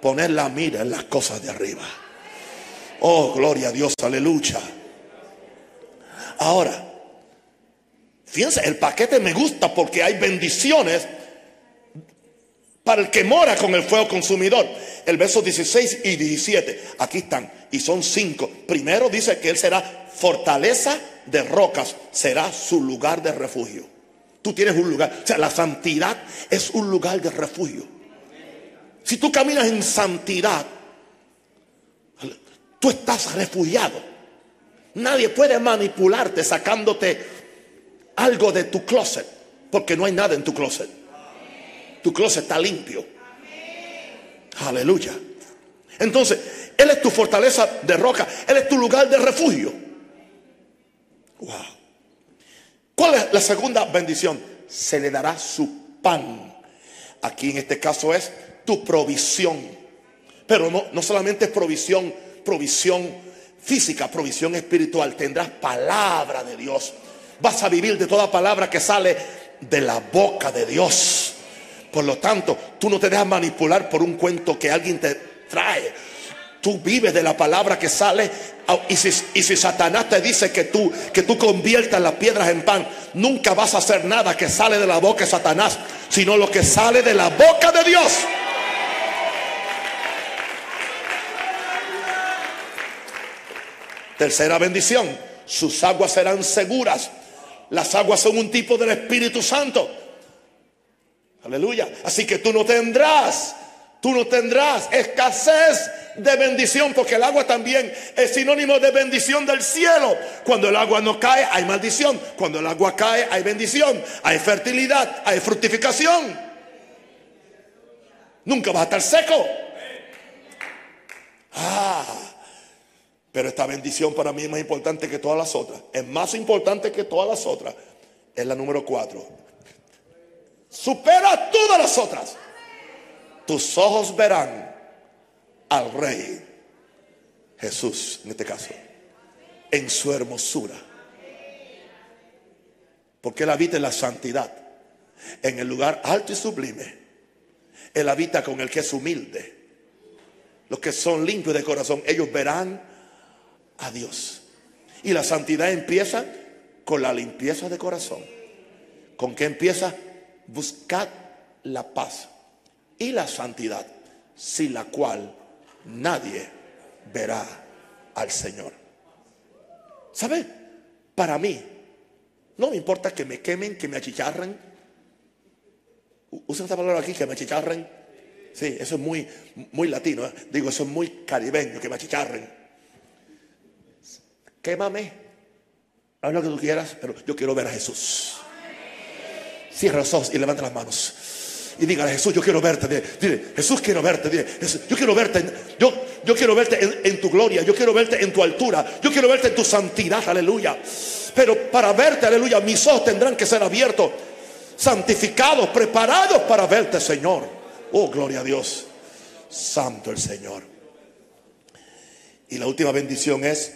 Poner la mira en las cosas de arriba. Oh, gloria a Dios, aleluya. Ahora, fíjense, el paquete me gusta porque hay bendiciones para el que mora con el fuego consumidor. El verso 16 y 17, aquí están, y son cinco. Primero dice que Él será fortaleza de rocas, será su lugar de refugio. Tú tienes un lugar, o sea, la santidad es un lugar de refugio. Si tú caminas en santidad, tú estás refugiado. Nadie puede manipularte sacándote algo de tu closet, porque no hay nada en tu closet. Tu closet está limpio. Aleluya. Entonces, Él es tu fortaleza de roca, Él es tu lugar de refugio. Wow. ¿Cuál es la segunda bendición? Se le dará su pan. Aquí en este caso es tu provisión. Pero no, no solamente es provisión, provisión física, provisión espiritual. Tendrás palabra de Dios. Vas a vivir de toda palabra que sale de la boca de Dios. Por lo tanto, tú no te dejas manipular por un cuento que alguien te trae. Tú vives de la palabra que sale. Y si, Satanás te dice que tú, que tú conviertas las piedras en pan, nunca vas a hacer nada que sale de la boca de Satanás, sino lo que sale de la boca de Dios. Tercera bendición, sus aguas serán seguras. Las aguas son un tipo del Espíritu Santo. Aleluya. Así que tú no tendrás, tú no tendrás escasez de bendición, porque el agua también es sinónimo de bendición del cielo. Cuando el agua no cae, hay maldición. Cuando el agua cae, hay bendición, hay fertilidad, hay fructificación. Nunca vas a estar seco. Ah, pero esta bendición para mí es más importante que todas las otras. Es más importante que todas las otras. Es la número cuatro. Supera todas las otras. Tus ojos verán al Rey Jesús, en este caso, en su hermosura. Porque Él habita en la santidad, en el lugar alto y sublime. Él habita con el que es humilde. Los que son limpios de corazón, ellos verán a Dios. Y la santidad empieza con la limpieza de corazón. ¿Con qué empieza? Buscad la paz y la santidad, sin la cual nadie verá al Señor. ¿Sabe? Para mí, no me importa que me quemen, que me achicharren. Usa esta palabra aquí, que me achicharren. Sí, eso es muy, muy latino. ¿eh? Digo, eso es muy caribeño, que me achicharren. Quémame. Haz lo que tú quieras, pero yo quiero ver a Jesús. Cierra los ojos y levanta las manos. Y dígale, Jesús, yo quiero verte. Dile, Jesús, quiero verte. Dile, yo quiero verte. yo, yo quiero verte en, en tu gloria. Yo quiero verte en tu altura. Yo quiero verte en tu santidad. Aleluya. Pero para verte, aleluya, mis ojos tendrán que ser abiertos, santificados, preparados para verte, Señor. Oh, gloria a Dios. Santo el Señor. Y la última bendición es,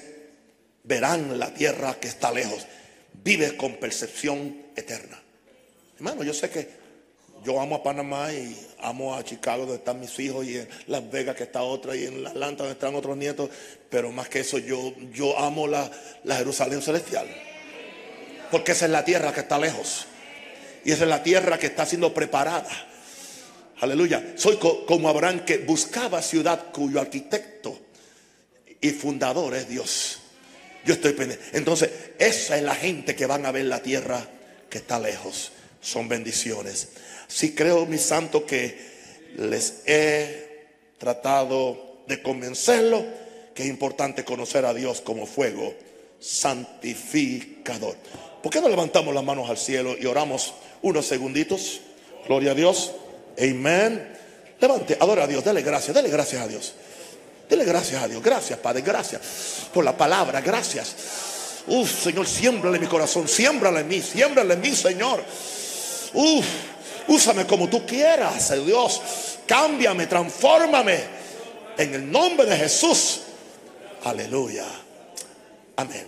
verán la tierra que está lejos. Vives con percepción eterna. Hermano, yo sé que yo amo a Panamá y amo a Chicago donde están mis hijos y en Las Vegas que está otra y en Atlanta donde están otros nietos, pero más que eso yo, yo amo la, la Jerusalén celestial. Porque esa es la tierra que está lejos. Y esa es la tierra que está siendo preparada. Aleluya. Soy como Abraham que buscaba ciudad cuyo arquitecto y fundador es Dios. Yo estoy pendiente. Entonces, esa es la gente que van a ver la tierra que está lejos. Son bendiciones. Si creo, mi santo, que les he tratado de convencerlo que es importante conocer a Dios como fuego santificador. ¿Por qué no levantamos las manos al cielo y oramos unos segunditos? Gloria a Dios. Amén. Levante, adora a Dios, dale gracias, dale gracias a Dios. Dele gracias a Dios. Gracias, Padre. Gracias por la palabra. Gracias. Uf, Señor, siémbrale mi corazón. Siémbrale en mí. Siémbrale en mí, Señor. Uf, úsame como tú quieras, Dios. Cámbiame, transfórmame. En el nombre de Jesús. Aleluya. Amén.